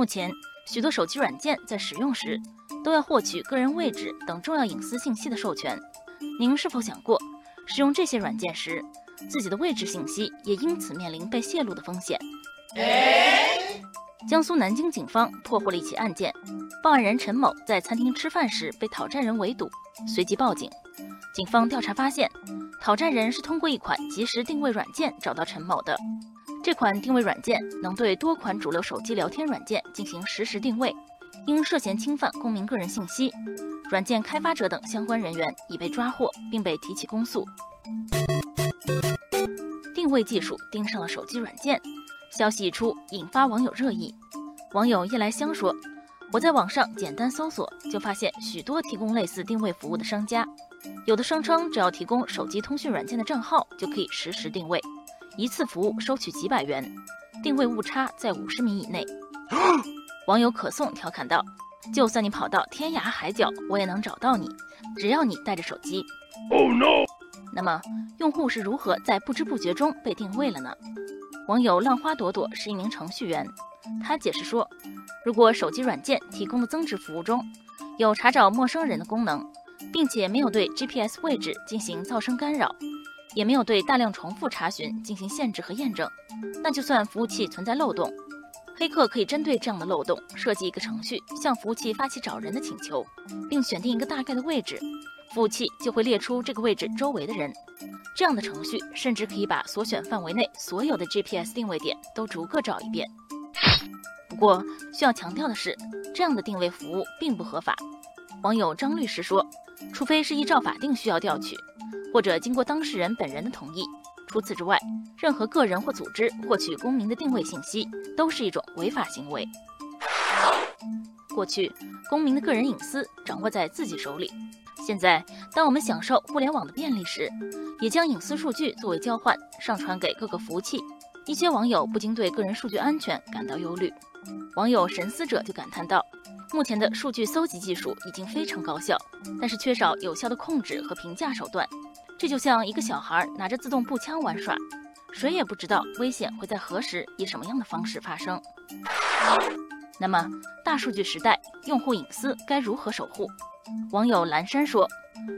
目前，许多手机软件在使用时都要获取个人位置等重要隐私信息的授权。您是否想过，使用这些软件时，自己的位置信息也因此面临被泄露的风险？江苏南京警方破获了一起案件，报案人陈某在餐厅吃饭时被讨债人围堵，随即报警。警方调查发现，讨债人是通过一款即时定位软件找到陈某的。这款定位软件能对多款主流手机聊天软件进行实时定位，因涉嫌侵犯公民个人信息，软件开发者等相关人员已被抓获，并被提起公诉。定位技术盯上了手机软件。消息一出，引发网友热议。网友夜来香说：“我在网上简单搜索，就发现许多提供类似定位服务的商家，有的声称只要提供手机通讯软件的账号就可以实时定位，一次服务收取几百元，定位误差在五十米以内。”网友可颂调侃道：“就算你跑到天涯海角，我也能找到你，只要你带着手机。” Oh no！那么，用户是如何在不知不觉中被定位了呢？网友浪花朵朵是一名程序员，他解释说，如果手机软件提供的增值服务中有查找陌生人的功能，并且没有对 GPS 位置进行噪声干扰，也没有对大量重复查询进行限制和验证，那就算服务器存在漏洞。黑客可以针对这样的漏洞设计一个程序，向服务器发起找人的请求，并选定一个大概的位置，服务器就会列出这个位置周围的人。这样的程序甚至可以把所选范围内所有的 GPS 定位点都逐个找一遍。不过需要强调的是，这样的定位服务并不合法。网友张律师说，除非是依照法定需要调取，或者经过当事人本人的同意，除此之外，任何个人或组织获取公民的定位信息都是一种违法行为。过去，公民的个人隐私掌握在自己手里。现在，当我们享受互联网的便利时，也将隐私数据作为交换上传给各个服务器。一些网友不禁对个人数据安全感到忧虑。网友神思者就感叹道：“目前的数据搜集技术已经非常高效，但是缺少有效的控制和评价手段。这就像一个小孩拿着自动步枪玩耍，谁也不知道危险会在何时以什么样的方式发生。那么，大数据时代，用户隐私该如何守护？”网友蓝山说：“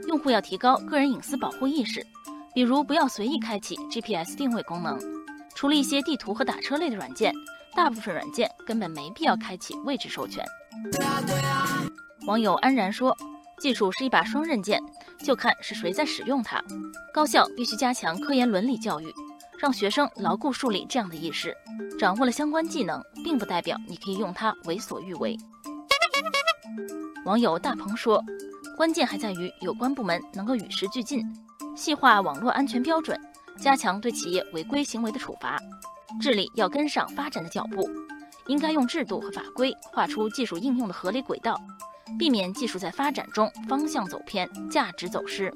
用户要提高个人隐私保护意识，比如不要随意开启 GPS 定位功能。除了一些地图和打车类的软件，大部分软件根本没必要开启位置授权。”网友安然说：“技术是一把双刃剑，就看是谁在使用它。高校必须加强科研伦理教育，让学生牢固树立这样的意识。掌握了相关技能，并不代表你可以用它为所欲为。”网友大鹏说：“关键还在于有关部门能够与时俱进，细化网络安全标准，加强对企业违规行为的处罚。治理要跟上发展的脚步，应该用制度和法规画出技术应用的合理轨道，避免技术在发展中方向走偏、价值走失。”